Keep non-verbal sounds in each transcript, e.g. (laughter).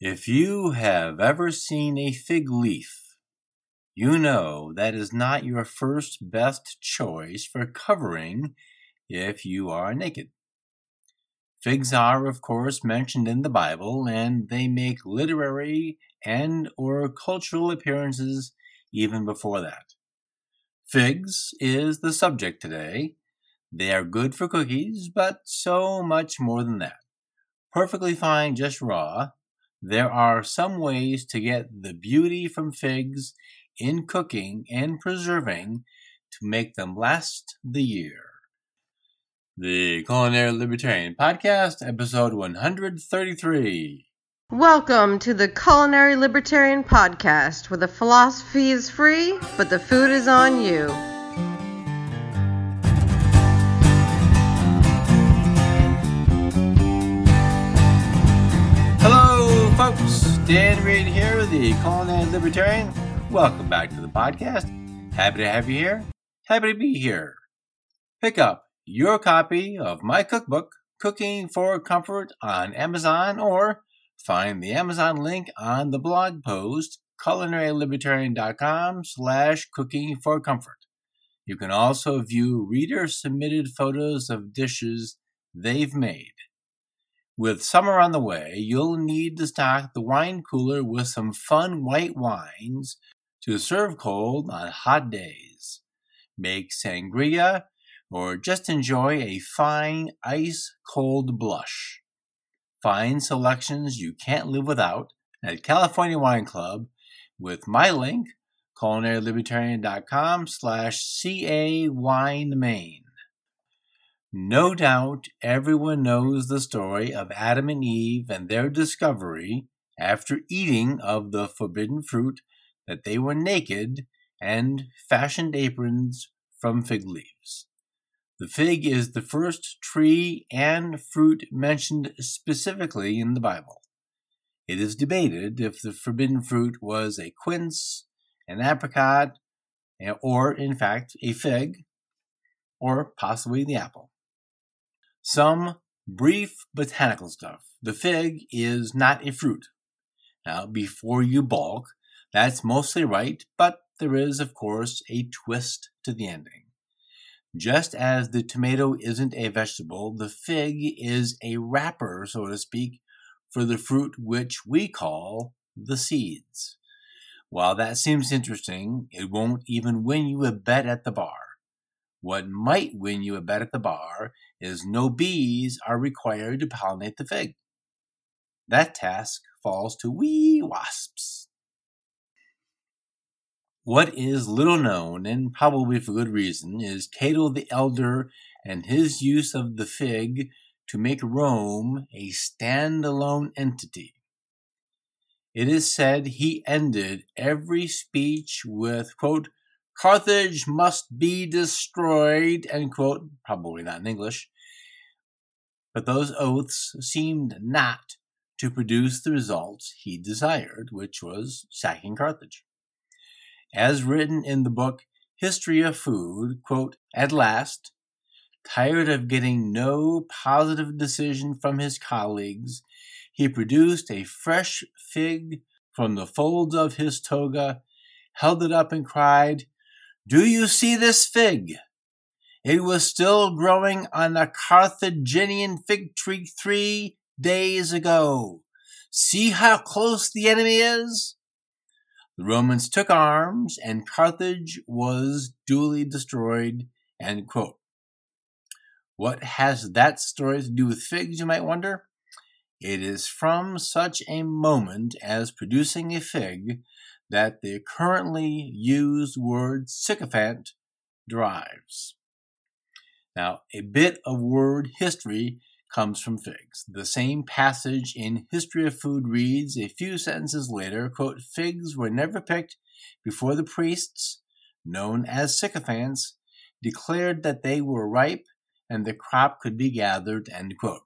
If you have ever seen a fig leaf, you know that is not your first best choice for covering if you are naked. Figs are, of course, mentioned in the Bible, and they make literary and or cultural appearances even before that. Figs is the subject today. They are good for cookies, but so much more than that. Perfectly fine just raw, there are some ways to get the beauty from figs in cooking and preserving to make them last the year. The Culinary Libertarian Podcast, episode 133. Welcome to the Culinary Libertarian Podcast, where the philosophy is free, but the food is on you. Dan Reed here, the Culinary Libertarian. Welcome back to the podcast. Happy to have you here. Happy to be here. Pick up your copy of my cookbook, Cooking for Comfort, on Amazon or find the Amazon link on the blog post culinarylibertarian.com slash cooking for comfort. You can also view reader submitted photos of dishes they've made. With summer on the way, you'll need to stock the wine cooler with some fun white wines to serve cold on hot days. Make sangria or just enjoy a fine ice cold blush. Find selections you can't live without at California Wine Club with my link, culinarylibertarian.com slash ca wine main. No doubt everyone knows the story of Adam and Eve and their discovery, after eating of the forbidden fruit, that they were naked and fashioned aprons from fig leaves. The fig is the first tree and fruit mentioned specifically in the Bible. It is debated if the forbidden fruit was a quince, an apricot, or, in fact, a fig, or possibly the apple. Some brief botanical stuff. The fig is not a fruit. Now, before you balk, that's mostly right, but there is, of course, a twist to the ending. Just as the tomato isn't a vegetable, the fig is a wrapper, so to speak, for the fruit which we call the seeds. While that seems interesting, it won't even win you a bet at the bar. What might win you a bet at the bar is no bees are required to pollinate the fig. That task falls to wee wasps. What is little known, and probably for good reason, is Cato the Elder and his use of the fig to make Rome a standalone entity. It is said he ended every speech with, quote, Carthage must be destroyed, end quote, probably not in English. But those oaths seemed not to produce the results he desired, which was sacking Carthage. As written in the book History of Food, quote, at last, tired of getting no positive decision from his colleagues, he produced a fresh fig from the folds of his toga, held it up, and cried, do you see this fig? It was still growing on a Carthaginian fig tree three days ago. See how close the enemy is? The Romans took arms, and Carthage was duly destroyed. What has that story to do with figs, you might wonder? It is from such a moment as producing a fig that the currently used word sycophant derives. Now, a bit of word history comes from figs. The same passage in History of Food reads a few sentences later, quote, figs were never picked before the priests, known as sycophants, declared that they were ripe and the crop could be gathered, end quote.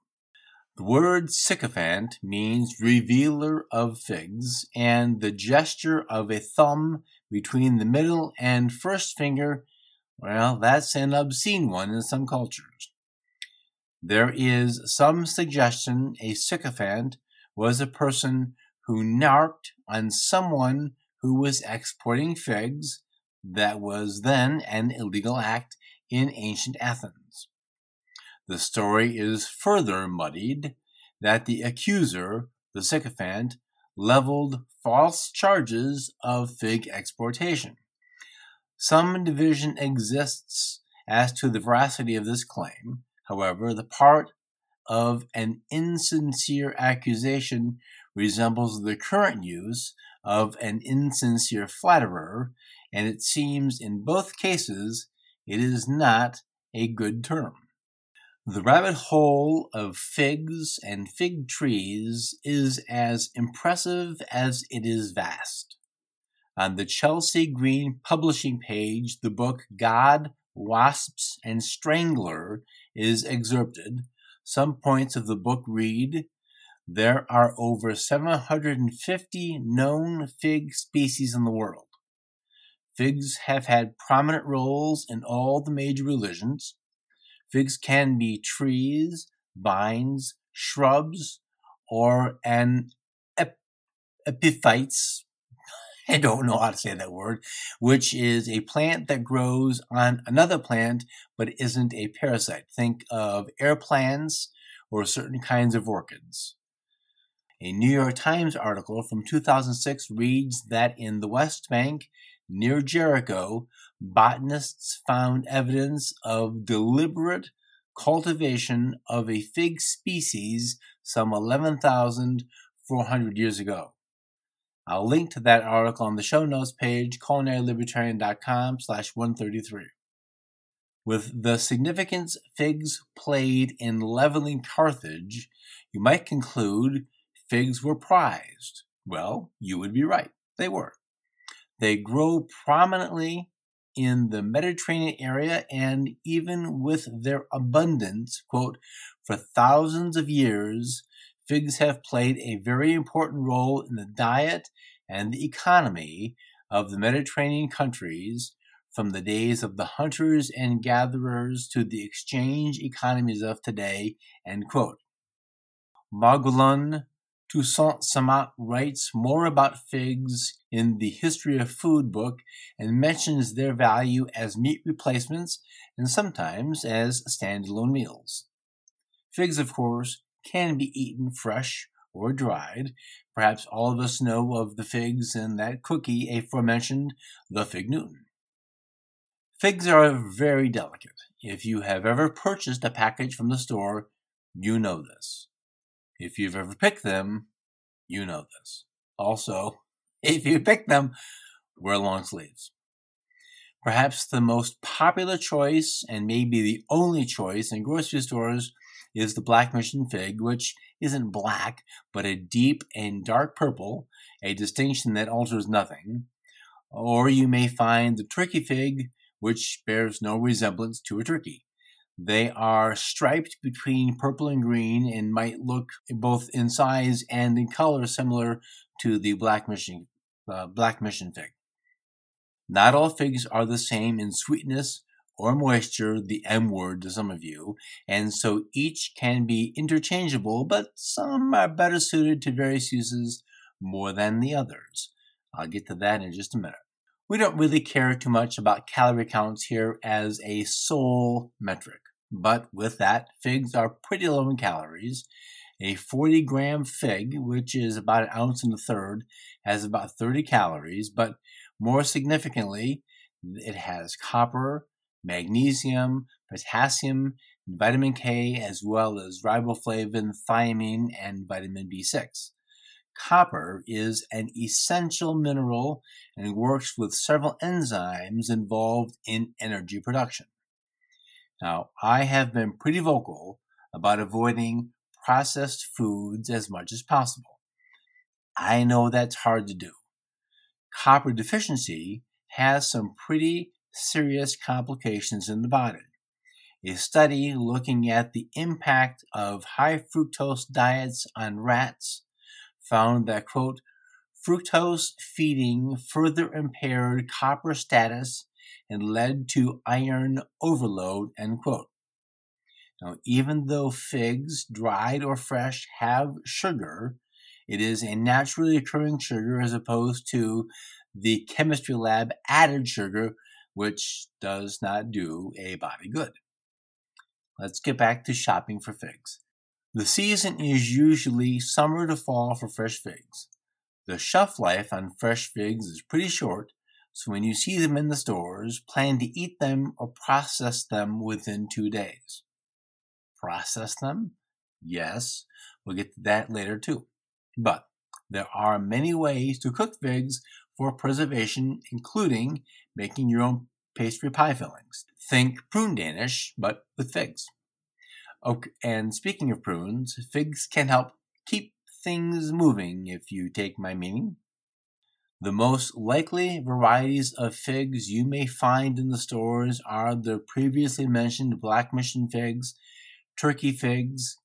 The word sycophant means revealer of figs, and the gesture of a thumb between the middle and first finger, well, that's an obscene one in some cultures. There is some suggestion a sycophant was a person who narked on someone who was exporting figs. That was then an illegal act in ancient Athens. The story is further muddied that the accuser, the sycophant, leveled false charges of fig exportation. Some division exists as to the veracity of this claim. However, the part of an insincere accusation resembles the current use of an insincere flatterer, and it seems in both cases it is not a good term. The rabbit hole of figs and fig trees is as impressive as it is vast. On the Chelsea Green publishing page, the book God, Wasps, and Strangler is excerpted. Some points of the book read There are over 750 known fig species in the world. Figs have had prominent roles in all the major religions. Figs can be trees, vines, shrubs, or an ep- epiphytes. (laughs) I don't know how to say that word, which is a plant that grows on another plant but isn't a parasite. Think of air plants or certain kinds of orchids. A New York Times article from 2006 reads that in the West Bank, near Jericho, botanists found evidence of deliberate cultivation of a fig species some 11,400 years ago. I'll link to that article on the show notes page, culinarylibertarian.com slash 133. With the significance figs played in leveling Carthage, you might conclude figs were prized. Well, you would be right. They were. They grow prominently in the Mediterranean area and even with their abundance, quote, for thousands of years, figs have played a very important role in the diet and the economy of the Mediterranean countries from the days of the hunters and gatherers to the exchange economies of today, end quote. Toussaint Samat writes more about figs in the History of Food book and mentions their value as meat replacements and sometimes as standalone meals. Figs, of course, can be eaten fresh or dried. Perhaps all of us know of the figs in that cookie aforementioned, the Fig Newton. Figs are very delicate. If you have ever purchased a package from the store, you know this. If you've ever picked them, you know this. Also, (laughs) if you pick them, wear long sleeves. Perhaps the most popular choice, and maybe the only choice in grocery stores, is the black mission fig, which isn't black, but a deep and dark purple, a distinction that alters nothing. Or you may find the turkey fig, which bears no resemblance to a turkey. They are striped between purple and green and might look both in size and in color similar to the black mission, uh, black mission fig. Not all figs are the same in sweetness or moisture, the M word to some of you, and so each can be interchangeable, but some are better suited to various uses more than the others. I'll get to that in just a minute. We don't really care too much about calorie counts here as a sole metric. But with that, figs are pretty low in calories. A 40 gram fig, which is about an ounce and a third, has about 30 calories, but more significantly, it has copper, magnesium, potassium, vitamin K, as well as riboflavin, thiamine, and vitamin B6. Copper is an essential mineral and works with several enzymes involved in energy production. Now, I have been pretty vocal about avoiding processed foods as much as possible. I know that's hard to do. Copper deficiency has some pretty serious complications in the body. A study looking at the impact of high fructose diets on rats found that, quote, fructose feeding further impaired copper status and led to iron overload, end quote. Now, even though figs, dried or fresh, have sugar, It is a naturally occurring sugar as opposed to the chemistry lab added sugar, which does not do a body good. Let's get back to shopping for figs. The season is usually summer to fall for fresh figs. The shelf life on fresh figs is pretty short, so when you see them in the stores, plan to eat them or process them within two days. Process them? Yes, we'll get to that later too. But there are many ways to cook figs for preservation, including making your own pastry pie fillings. Think prune Danish, but with figs. Okay, and speaking of prunes, figs can help keep things moving, if you take my meaning. The most likely varieties of figs you may find in the stores are the previously mentioned black mission figs, turkey figs,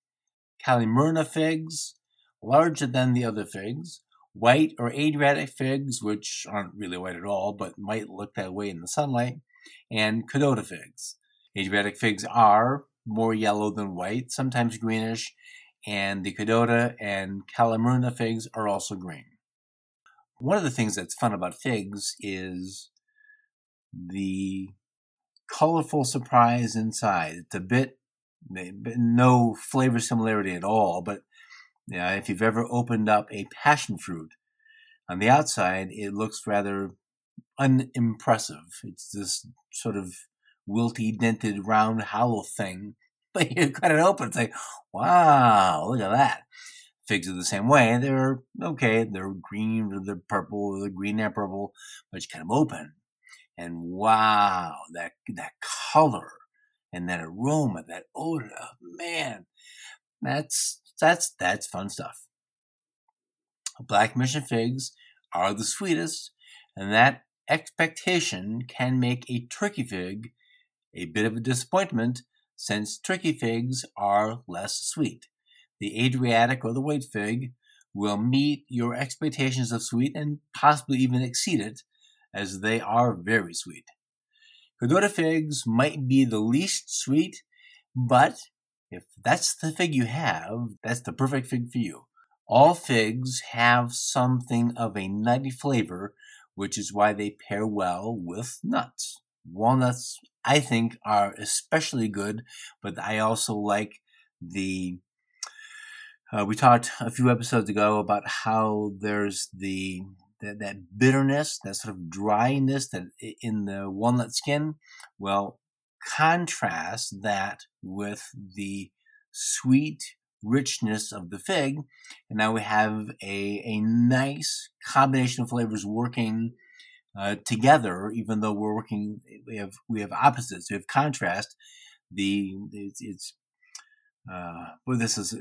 Calimyrna figs, larger than the other figs, white or Adriatic figs, which aren't really white at all, but might look that way in the sunlight, and Kadota figs. Adriatic figs are more yellow than white, sometimes greenish, and the Kadota and Calimyrna figs are also green. One of the things that's fun about figs is the colorful surprise inside. It's a bit no flavor similarity at all, but yeah, if you've ever opened up a passion fruit, on the outside it looks rather unimpressive. It's this sort of wilty, dented, round, hollow thing. (laughs) But you cut it open, it's like, wow, look at that. Figs are the same way. They're okay. They're green or they're purple or they're green and purple, but you cut them open, and wow, that that color and that aroma, that odor, man, that's that's that's fun stuff. Black mission figs are the sweetest, and that expectation can make a turkey fig a bit of a disappointment since turkey figs are less sweet. The Adriatic or the white fig will meet your expectations of sweet and possibly even exceed it, as they are very sweet. Kadota figs might be the least sweet, but if that's the fig you have, that's the perfect fig for you. All figs have something of a nutty flavor, which is why they pair well with nuts. Walnuts, I think, are especially good, but I also like the. Uh, we talked a few episodes ago about how there's the that, that bitterness, that sort of dryness that in the walnut skin. Well, contrast that with the sweet richness of the fig, and now we have a, a nice combination of flavors working uh, together. Even though we're working, we have we have opposites, we have contrast. The it's, it's uh, well, this is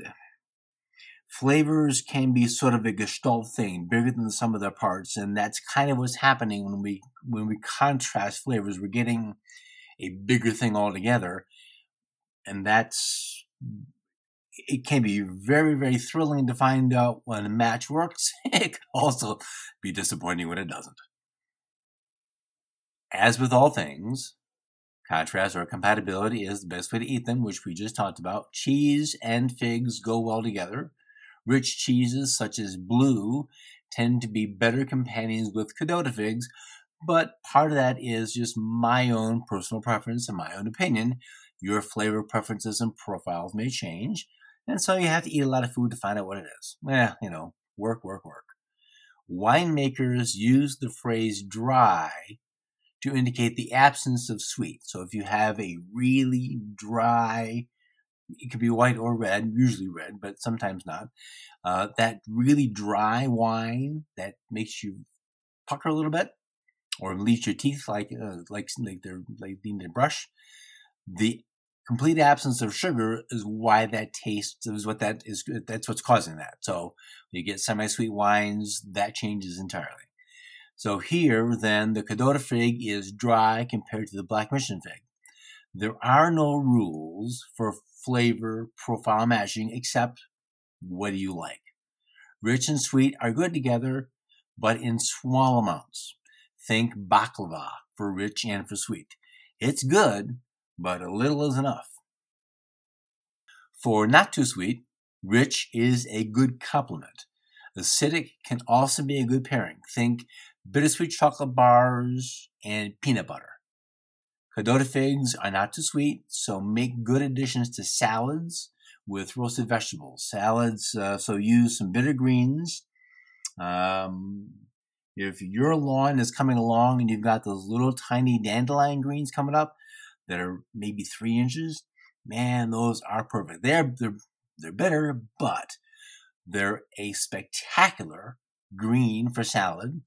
flavors can be sort of a gestalt thing, bigger than the sum of their parts, and that's kind of what's happening when we when we contrast flavors. We're getting a bigger thing altogether, and that's it can be very very thrilling to find out when a match works. (laughs) It can also be disappointing when it doesn't. As with all things, contrast or compatibility is the best way to eat them, which we just talked about. Cheese and figs go well together. Rich cheeses such as blue tend to be better companions with Kadota figs, but part of that is just my own personal preference and my own opinion. Your flavor preferences and profiles may change, and so you have to eat a lot of food to find out what it is. Yeah, you know, work, work, work. Winemakers use the phrase dry to indicate the absence of sweet. So if you have a really dry it could be white or red, usually red, but sometimes not. Uh, that really dry wine that makes you pucker a little bit, or leach your teeth like uh, like like they're like needing to brush. The complete absence of sugar is why that tastes is what that is. That's what's causing that. So you get semi-sweet wines, that changes entirely. So here, then, the Kadota fig is dry compared to the Black Mission fig. There are no rules for flavor profile matching except what do you like? Rich and sweet are good together, but in small amounts. Think baklava for rich and for sweet. It's good, but a little is enough. For not too sweet, rich is a good complement, Acidic can also be a good pairing. Think bittersweet chocolate bars and peanut butter. Kadota figs are not too sweet, so make good additions to salads with roasted vegetables. Salads, uh, so use some bitter greens. Um, if your lawn is coming along and you've got those little tiny dandelion greens coming up that are maybe three inches, man, those are perfect. They're they're they're bitter, but they're a spectacular green for salad.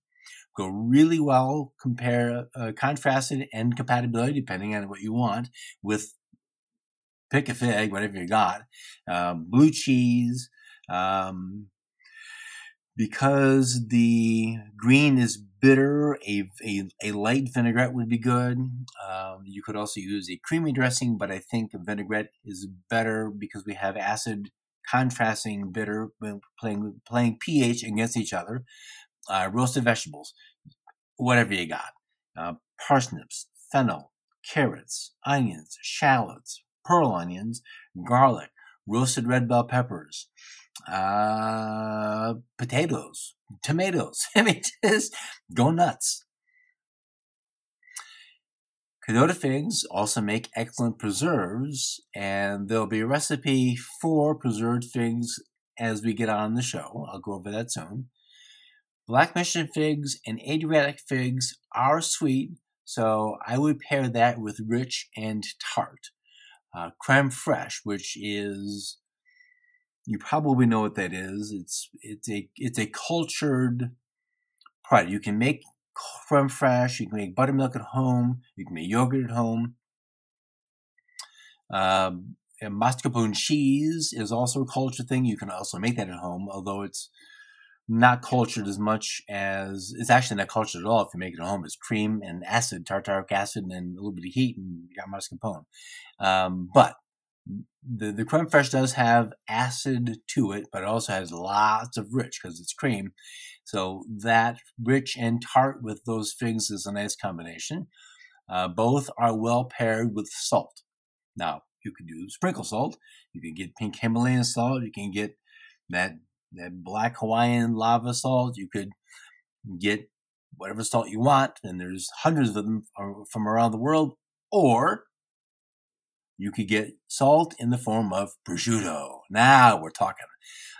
Go really well, compare uh, contrasted and compatibility depending on what you want with pick a fig, whatever you got, um, blue cheese. Um, because the green is bitter, a, a, a light vinaigrette would be good. Um, you could also use a creamy dressing, but I think vinaigrette is better because we have acid contrasting bitter, playing, playing pH against each other. Uh, roasted vegetables, whatever you got. Uh, parsnips, fennel, carrots, onions, shallots, pearl onions, garlic, roasted red bell peppers, uh, potatoes, tomatoes. (laughs) I mean, just go nuts. Kadota figs also make excellent preserves, and there'll be a recipe for preserved figs as we get on the show. I'll go over that soon. Black mission figs and Adriatic figs are sweet, so I would pair that with rich and tart. Uh, creme fraiche, which is you probably know what that is. It's it's a it's a cultured product. You can make creme fraiche. You can make buttermilk at home. You can make yogurt at home. Um, and mascarpone cheese is also a culture thing. You can also make that at home, although it's not cultured as much as it's actually not cultured at all if you make it at home. It's cream and acid, tartaric acid, and a little bit of heat, and you got mascarpone. Um, but the, the creme fraiche does have acid to it, but it also has lots of rich because it's cream. So that rich and tart with those figs is a nice combination. Uh, both are well paired with salt. Now, you can do sprinkle salt. You can get pink Himalayan salt. You can get that, that black Hawaiian lava salt. You could get whatever salt you want, and there's hundreds of them from around the world. Or you could get salt in the form of prosciutto. Now we're talking.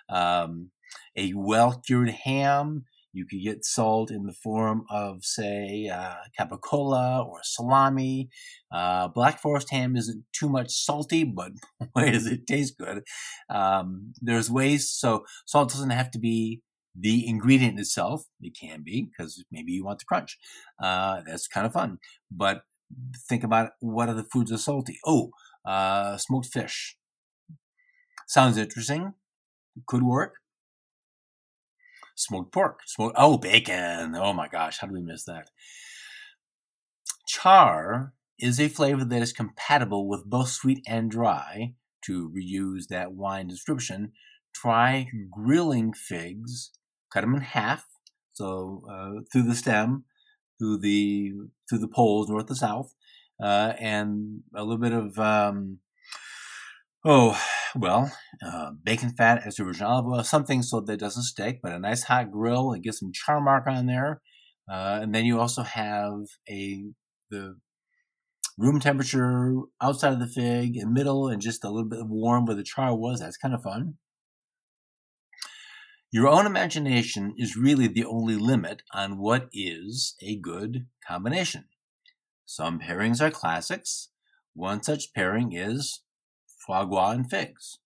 Um, a well cured ham. You could get salt in the form of, say, uh, capicola or salami. Uh, Black Forest ham isn't too much salty, but (laughs) boy, does it taste good. Um, there's ways, so salt doesn't have to be the ingredient itself. It can be because maybe you want the crunch. Uh, that's kind of fun. But think about what other foods are salty. Oh, uh, smoked fish. Sounds interesting. Could work. Smoked pork. Smoked, oh, bacon. Oh my gosh, how do we miss that? Char is a flavor that is compatible with both sweet and dry. To reuse that wine description, try grilling figs, cut them in half, so uh, through the stem, through the through the poles, north to south, uh, and a little bit of um, oh well uh, bacon fat as original olive oil, something so that it doesn't stick, but a nice hot grill and get some char mark on there, uh, and then you also have a the room temperature outside of the fig and middle and just a little bit warm where the char was. That's kind of fun. Your own imagination is really the only limit on what is a good combination. Some pairings are classics. One such pairing is foie gras and figs.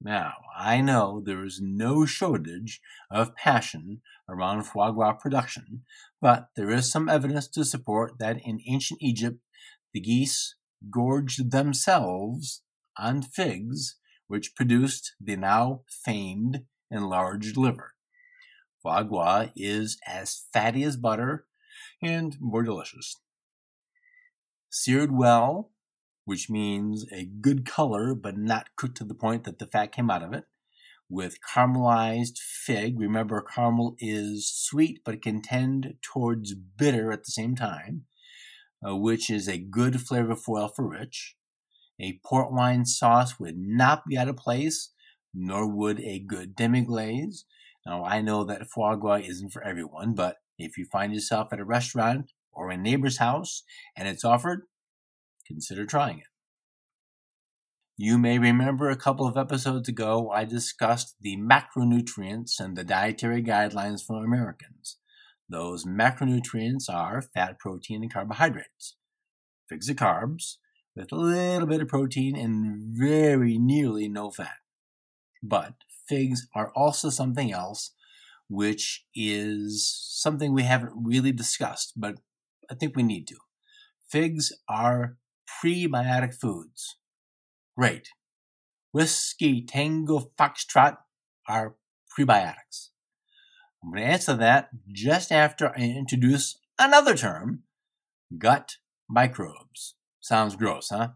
Now, I know there is no shortage of passion around foie gras production, but there is some evidence to support that in ancient Egypt, the geese gorged themselves on figs, which produced the now famed enlarged liver. Foie gras is as fatty as butter and more delicious seared well, which means a good color, but not cooked to the point that the fat came out of it, with caramelized fig. Remember, caramel is sweet, but can tend towards bitter at the same time, uh, which is a good flavor foil for rich. A port wine sauce would not be out of place, nor would a good demi glaze. Now, I know that foie gras isn't for everyone, but if you find yourself at a restaurant or a neighbor's house and it's offered, consider trying it. You may remember a couple of episodes ago I discussed the macronutrients and the dietary guidelines for Americans. Those macronutrients are fat, protein, and carbohydrates. Figs are carbs with a little bit of protein and very nearly no fat. But figs are also something else, which is something we haven't really discussed, but I think we need to. Figs are prebiotic foods. Great. Whiskey Tango Foxtrot are prebiotics. I'm going to answer that just after I introduce another term gut microbes. Sounds gross, huh?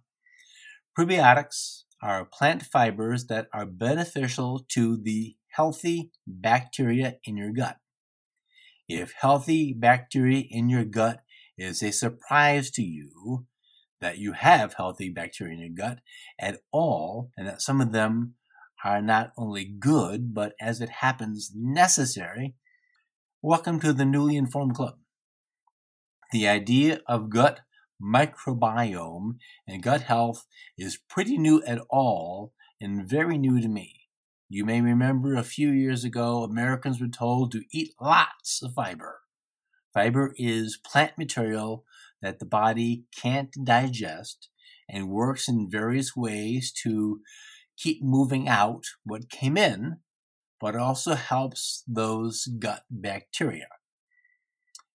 Prebiotics are plant fibers that are beneficial to the healthy bacteria in your gut. If healthy bacteria in your gut is a surprise to you, that you have healthy bacteria in your gut at all, and that some of them are not only good, but as it happens, necessary, welcome to the newly informed club. The idea of gut microbiome and gut health is pretty new at all and very new to me. You may remember a few years ago, Americans were told to eat lots of fiber. Fiber is plant material that the body can't digest and works in various ways to keep moving out what came in, but also helps those gut bacteria.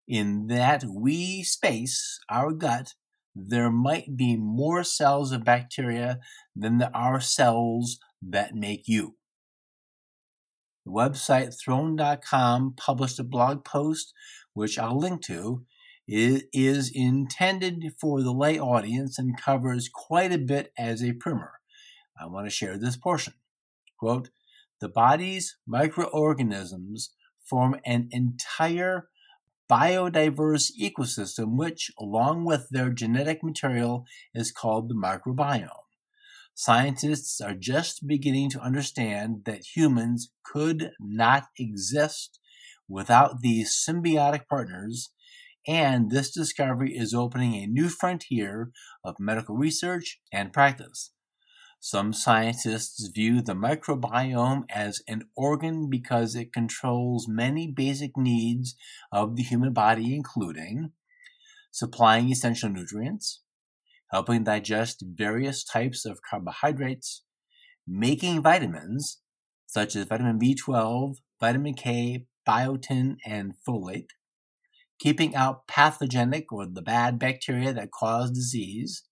In that wee space, our gut, there might be more cells of bacteria than there are cells that make you. The website thorne.com published a blog post, which I'll link to, it is intended for the lay audience and covers quite a bit as a primer. I want to share this portion. Quote, the body's microorganisms form an entire biodiverse ecosystem, which, along with their genetic material, is called the microbiome. Scientists are just beginning to understand that humans could not exist without these symbiotic partners and this discovery is opening a new frontier of medical research and practice. Some scientists view the microbiome as an organ because it controls many basic needs of the human body, including supplying essential nutrients, helping digest various types of carbohydrates, making vitamins such as vitamin B12, vitamin K, biotin, and folate, keeping out pathogenic or the bad bacteria that cause disease,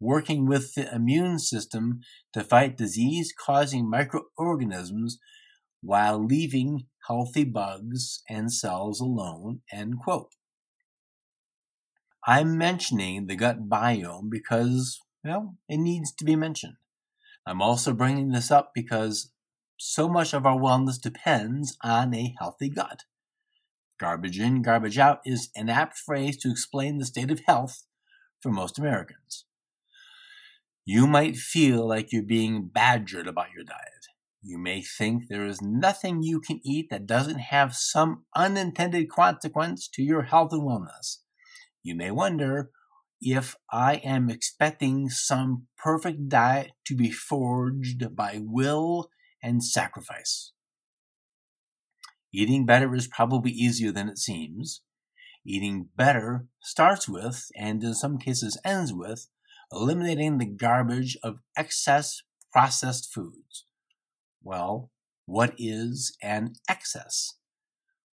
working with the immune system to fight disease causing microorganisms while leaving healthy bugs and cells alone, end quote. I'm mentioning the gut biome because, well, it needs to be mentioned. I'm also bringing this up because so much of our wellness depends on a healthy gut. Garbage in, garbage out is an apt phrase to explain the state of health for most Americans. You might feel like you're being badgered about your diet. You may think there is nothing you can eat that doesn't have some unintended consequence to your health and wellness. You may wonder if I am expecting some perfect diet to be forged by will and sacrifice. Eating better is probably easier than it seems. Eating better starts with, and in some cases ends with, eliminating the garbage of excess processed foods. Well, what is an excess?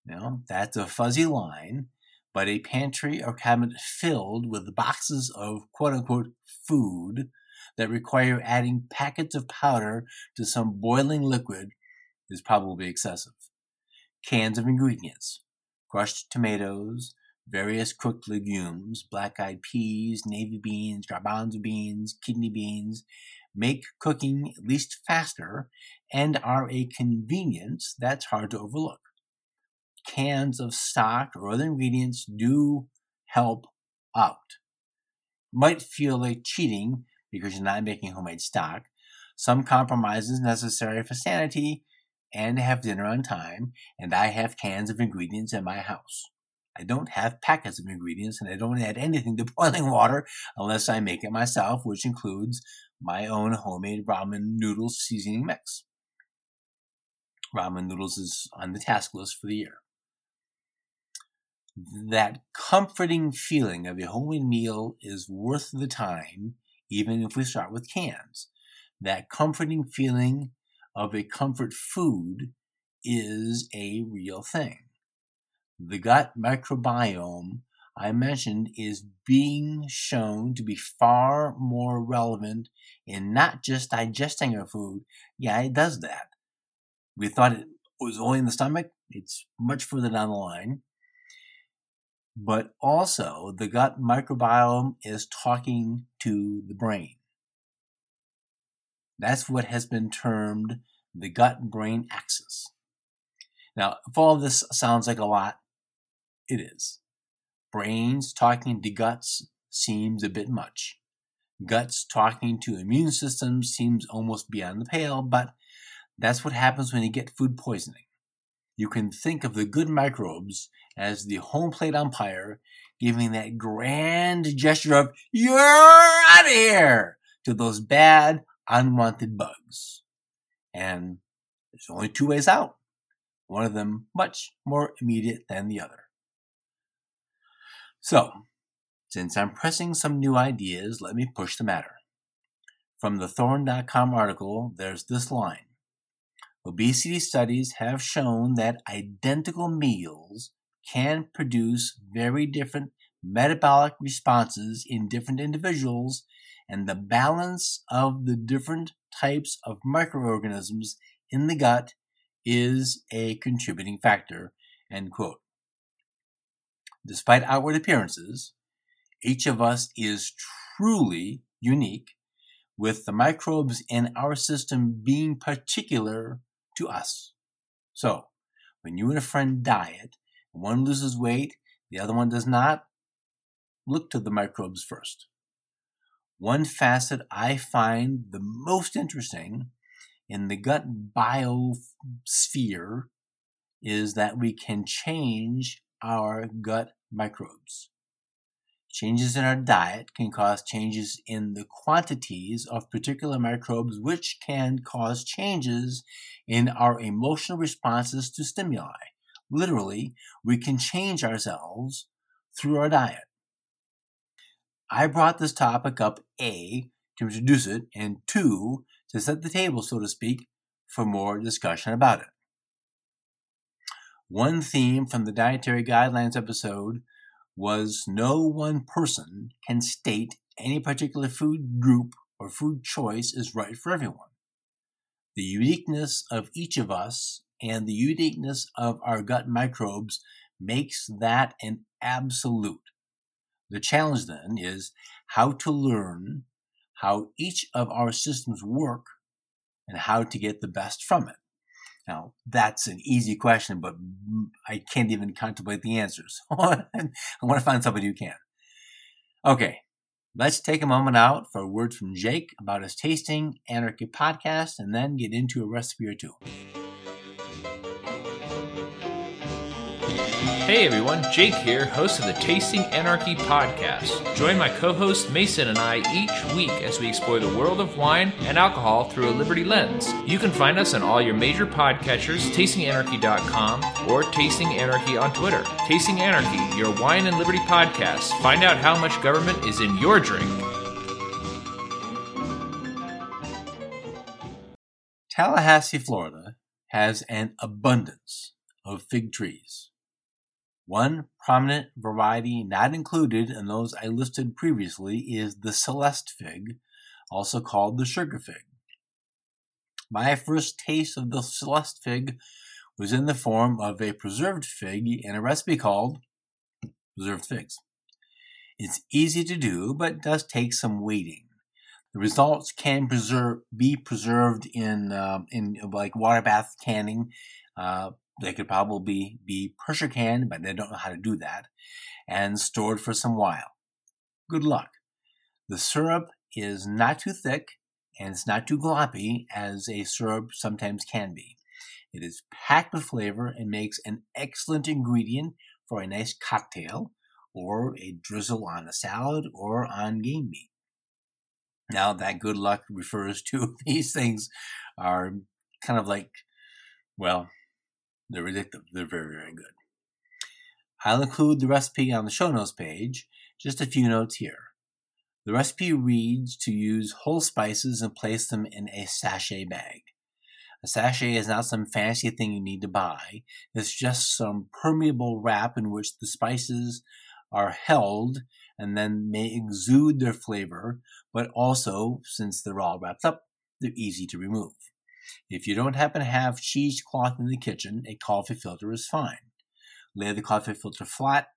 Now, that's a fuzzy line, but a pantry or cabinet filled with boxes of quote unquote food that require adding packets of powder to some boiling liquid is probably excessive cans of ingredients, crushed tomatoes, various cooked legumes, black eyed peas, navy beans, garbanzo beans, kidney beans, make cooking at least faster and are a convenience that's hard to overlook. Cans of stock or other ingredients do help out. Might feel like cheating because you're not making homemade stock. Some compromises necessary for sanity and have dinner on time, and I have cans of ingredients in my house. I don't have packets of ingredients, and I don't add anything to (laughs) boiling water unless I make it myself, which includes my own homemade ramen noodles seasoning mix. Ramen noodles is on the task list for the year. That comforting feeling of a homemade meal is worth the time, even if we start with cans. That comforting feeling of a comfort food is a real thing. The gut microbiome I mentioned is being shown to be far more relevant in not just digesting our food. Yeah, it does that. We thought it was only in the stomach. It's much further down the line. But also, the gut microbiome is talking to the brain. That's what has been termed the gut brain axis. Now, if all this sounds like a lot, it is. Brains talking to guts seems a bit much. Guts talking to immune systems seems almost beyond the pale, but that's what happens when you get food poisoning. You can think of the good microbes as the home plate umpire giving that grand gesture of, you're out of here to those bad, unwanted bugs. And there's only two ways out. One of them much more immediate than the other. So, since I'm pressing some new ideas, let me push the matter. From the Thorne.com article, there's this line Obesity studies have shown that identical meals can produce very different metabolic responses in different individuals, and the balance of the different types of microorganisms in the gut is a contributing factor. End quote. Despite outward appearances, each of us is truly unique, with the microbes in our system being particular to us. So, when you and a friend diet, one loses weight, the other one does not, look to the microbes first. One facet I find the most interesting in the gut biosphere is that we can change our gut microbes. Changes in our diet can cause changes in the quantities of particular microbes, which can cause changes in our emotional responses to stimuli. Literally, we can change ourselves through our diet. I brought this topic up A, to introduce it, and two, to set the table, so to speak, for more discussion about it. One theme from the Dietary Guidelines episode was no one person can state any particular food group or food choice is right for everyone. The uniqueness of each of us and the uniqueness of our gut microbes makes that an absolute. The challenge then is how to learn how each of our systems work and how to get the best from it. Now, that's an easy question, but I can't even contemplate the answers. (laughs) I want to find somebody who can. Okay, let's take a moment out for a word from Jake about his Tasting Anarchy podcast and then get into a recipe or two. Hey everyone, Jake here, host of the Tasting Anarchy podcast. Join my co host Mason and I each week as we explore the world of wine and alcohol through a Liberty lens. You can find us on all your major podcatchers, tastinganarchy.com, or Tasting Anarchy on Twitter. Tasting Anarchy, your wine and liberty podcast. Find out how much government is in your drink. Tallahassee, Florida has an abundance of fig trees. One prominent variety not included in those I listed previously is the Celeste fig, also called the sugar fig. My first taste of the Celeste fig was in the form of a preserved fig in a recipe called preserved figs. It's easy to do, but does take some waiting. The results can preserve, be preserved in uh, in like water bath canning, uh, they could probably be pressure canned, but they don't know how to do that, and stored for some while. Good luck. The syrup is not too thick and it's not too gloppy as a syrup sometimes can be. It is packed with flavor and makes an excellent ingredient for a nice cocktail or a drizzle on a salad or on game meat. Now, that good luck refers to (laughs) these things are kind of like, well, they're addictive. They're very, very good. I'll include the recipe on the show notes page. Just a few notes here. The recipe reads to use whole spices and place them in a sachet bag. A sachet is not some fancy thing you need to buy. It's just some permeable wrap in which the spices are held and then may exude their flavor, but also, since they're all wrapped up, they're easy to remove. If you don't happen to have cheesecloth in the kitchen, a coffee filter is fine. Lay the coffee filter flat,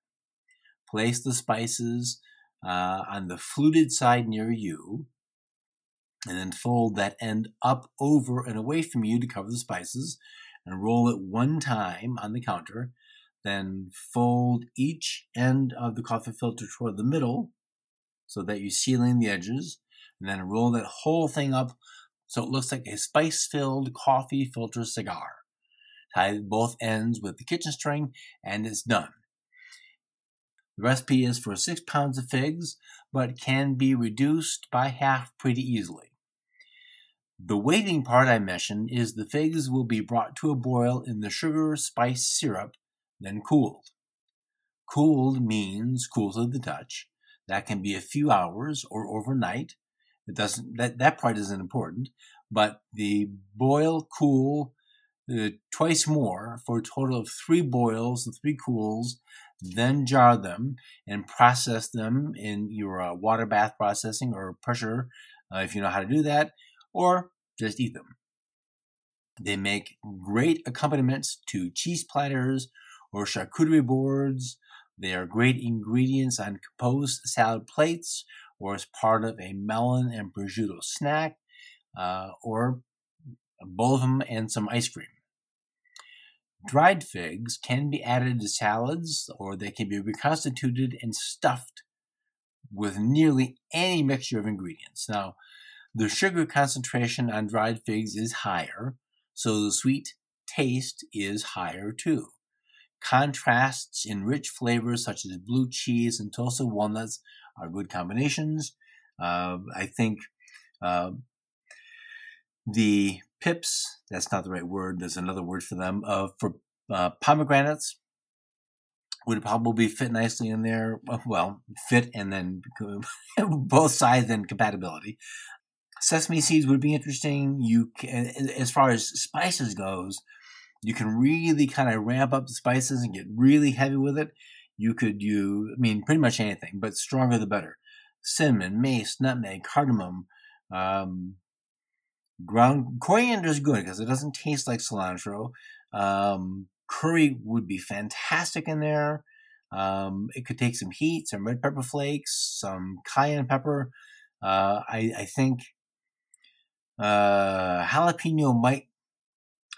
place the spices uh, on the fluted side near you, and then fold that end up over and away from you to cover the spices, and roll it one time on the counter. Then fold each end of the coffee filter toward the middle so that you're sealing the edges, and then roll that whole thing up so it looks like a spice filled coffee filter cigar. Tie both ends with the kitchen string, and it's done. The recipe is for six pounds of figs, but can be reduced by half pretty easily. The waiting part I mentioned is the figs will be brought to a boil in the sugar spice syrup, then cooled. Cooled means cool to the touch. That can be a few hours or overnight. It doesn't that that part isn't important, but the boil cool uh, twice more for a total of three boils and three cools then jar them and process them in your uh, water bath processing or pressure uh, if you know how to do that, or just eat them. They make great accompaniments to cheese platters or charcuterie boards. They are great ingredients on composed salad plates or as part of a melon and prosciutto snack, uh, or bowl of them and some ice cream. Dried figs can be added to salads or they can be reconstituted and stuffed with nearly any mixture of ingredients. Now, the sugar concentration on dried figs is higher, so the sweet taste is higher too. Contrasts in rich flavors such as blue cheese and toasted walnuts are good combinations. Uh, I think uh, the pips, that's not the right word, there's another word for them, uh, for uh, pomegranates would probably fit nicely in there. Well, fit and then (laughs) both sides and compatibility. Sesame seeds would be interesting. You can, as far as spices goes, you can really kind of ramp up the spices and get really heavy with it. You could you, I mean, pretty much anything, but stronger the better. Cinnamon, mace, nutmeg, cardamom, um, ground coriander is good because it doesn't taste like cilantro. Um, curry would be fantastic in there. Um, it could take some heat, some red pepper flakes, some cayenne pepper. Uh, I, I, think uh, jalapeno might.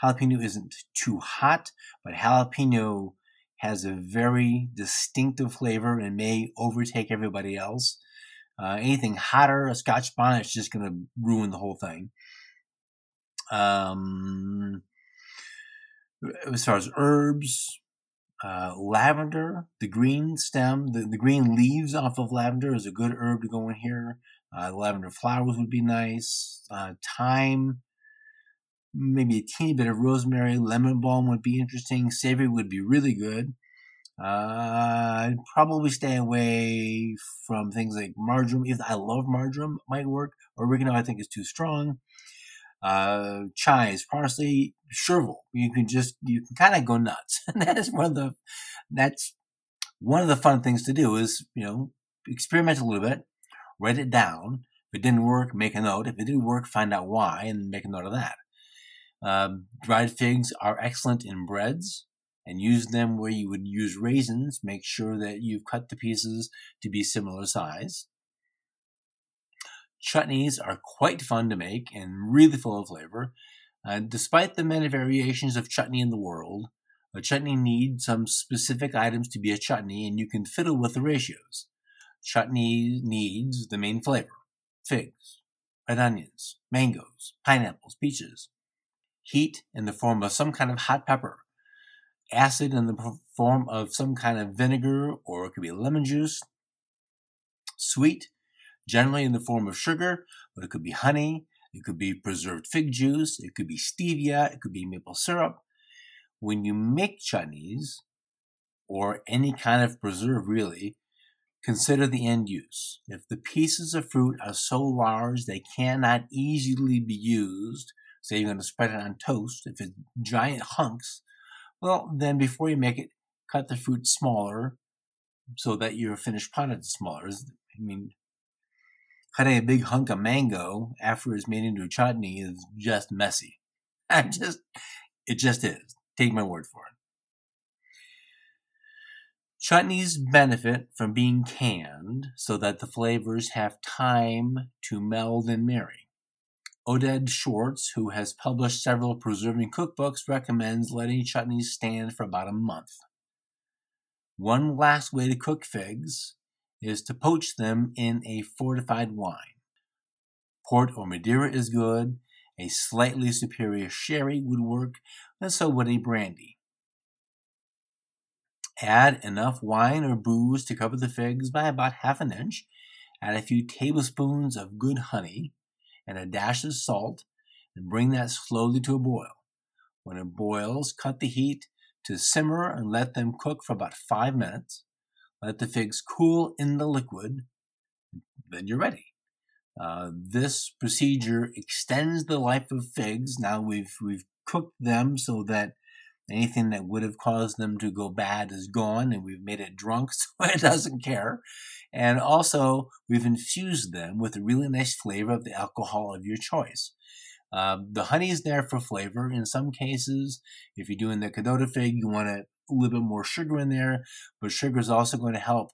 Jalapeno isn't too hot, but jalapeno has a very distinctive flavor and may overtake everybody else. Uh, anything hotter, a Scotch bonnet is just going to ruin the whole thing. Um, as far as herbs, uh, lavender, the green stem, the, the green leaves off of lavender is a good herb to go in here. Uh, lavender flowers would be nice. Uh, thyme, maybe a teeny bit of rosemary, lemon balm would be interesting. Savory would be really good. Uh, I'd probably stay away from things like marjoram. If I love marjoram, might work. Oregano, I think, is too strong. Uh, chives, parsley, chervil. You can just you can kind of go nuts, and (laughs) that is one of the that's one of the fun things to do is you know experiment a little bit, write it down. If it didn't work, make a note. If it didn't work, find out why and make a note of that. Um, dried figs are excellent in breads and use them where you would use raisins. Make sure that you've cut the pieces to be similar size. Chutneys are quite fun to make and really full of flavor. Uh, despite the many variations of chutney in the world, a chutney needs some specific items to be a chutney, and you can fiddle with the ratios. Chutney needs the main flavor figs, red onions, mangoes, pineapples, peaches. Heat in the form of some kind of hot pepper, acid in the form of some kind of vinegar, or it could be lemon juice, sweet, generally in the form of sugar, but it could be honey, it could be preserved fig juice, it could be stevia, it could be maple syrup. When you make chutneys, or any kind of preserve really, consider the end use. If the pieces of fruit are so large they cannot easily be used, say you're going to spread it on toast, if it's giant hunks, well, then before you make it, cut the fruit smaller so that your finished product is smaller. I mean, cutting a big hunk of mango after it's made into a chutney is just messy. (laughs) I mm. just, it just is. Take my word for it. Chutneys benefit from being canned so that the flavors have time to meld and marry. Oded Schwartz, who has published several preserving cookbooks, recommends letting chutneys stand for about a month. One last way to cook figs is to poach them in a fortified wine. Port or Madeira is good. A slightly superior sherry would work, and so would a brandy. Add enough wine or booze to cover the figs by about half an inch. Add a few tablespoons of good honey and a dash of salt and bring that slowly to a boil. When it boils, cut the heat to simmer and let them cook for about five minutes. Let the figs cool in the liquid. Then you're ready. Uh, this procedure extends the life of figs. Now we've we've cooked them so that anything that would have caused them to go bad is gone, and we've made it drunk (laughs) so it doesn't care. And also, we've infused them with a really nice flavor of the alcohol of your choice. Uh, the honey is there for flavor. In some cases, if you're doing the Kadota fig, you want a little bit more sugar in there, but sugar is also going to help.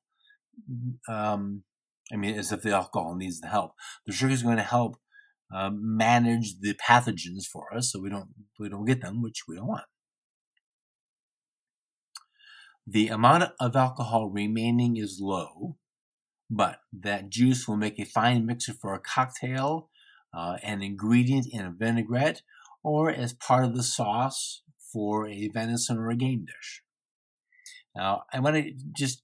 Um, I mean, as if the alcohol needs the help. The sugar is going to help uh, manage the pathogens for us, so we don't we don't get them, which we don't want. The amount of alcohol remaining is low, but that juice will make a fine mixer for a cocktail, uh, an ingredient in a vinaigrette, or as part of the sauce for a venison or a game dish. Now, I want to just,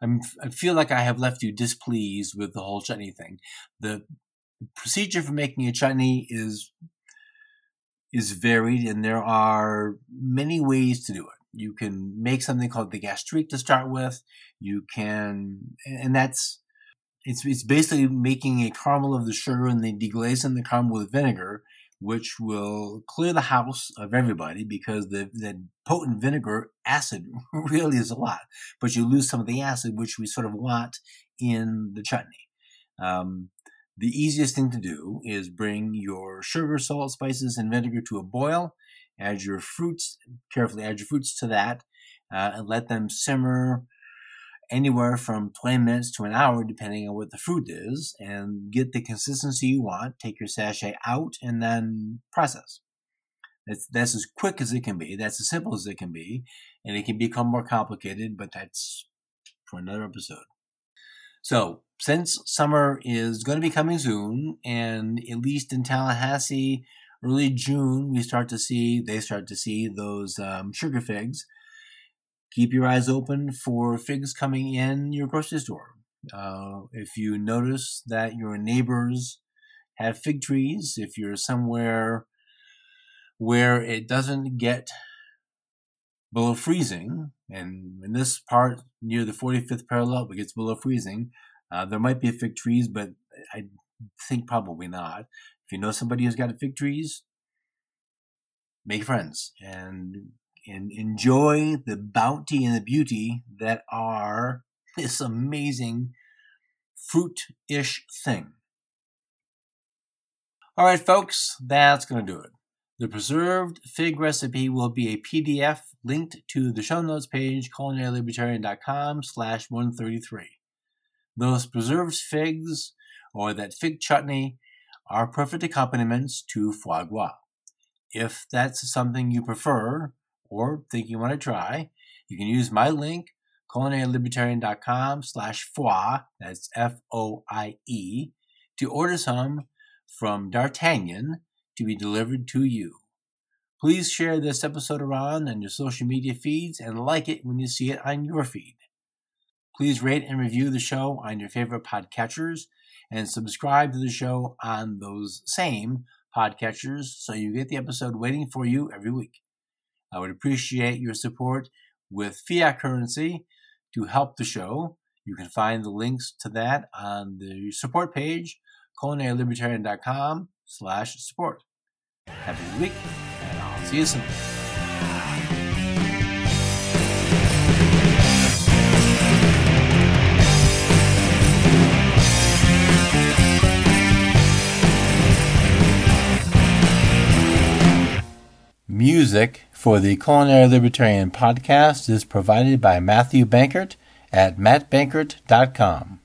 I'm, I feel like I have left you displeased with the whole chutney thing. The procedure for making a chutney is is varied, and there are many ways to do it. You can make something called the gastrique to start with. You can, and that's it's it's basically making a caramel of the sugar and then deglazing the caramel with vinegar, which will clear the house of everybody because the the potent vinegar acid (laughs) really is a lot, but you lose some of the acid, which we sort of want in the chutney. Um, the easiest thing to do is bring your sugar, salt, spices, and vinegar to a boil Add your fruits, carefully add your fruits to that, uh, and let them simmer anywhere from 20 minutes to an hour, depending on what the fruit is, and get the consistency you want. Take your sachet out and then process. That's, that's as quick as it can be. That's as simple as it can be. And it can become more complicated, but that's for another episode. So, since summer is going to be coming soon, and at least in Tallahassee, early June, we start to see, they start to see those um, sugar figs. Keep your eyes open for figs coming in your grocery store. Uh, if you notice that your neighbors have fig trees, if you're somewhere where it doesn't get below freezing, and in this part near the 45th parallel, it gets below freezing, uh, there might be fig trees, but I think probably not you know somebody who's got fig trees, make friends and and enjoy the bounty and the beauty that are (laughs) this amazing fruit-ish thing. All right, folks, that's going to do it. The preserved fig recipe will be a PDF linked to the show notes page, culinarylibertarian.com slash 133. Those preserved figs or that fig chutney are perfect accompaniments to foie gras. If that's something you prefer or think you want to try, you can use my link, culinarylibertarian.com slash foie, that's F-O-I-E, to order some from D'Artagnan to be delivered to you. Please share this episode around on your social media feeds and like it when you see it on your feed. Please rate and review the show on your favorite podcatchers and subscribe to the show on those same podcatchers so you get the episode waiting for you every week. I would appreciate your support with fiat currency to help the show. You can find the links to that on the support page, culinarylibertarian.com slash support. Good week, and I'll see you soon. Music for the Culinary Libertarian podcast is provided by Matthew Bankert at mattbankert.com.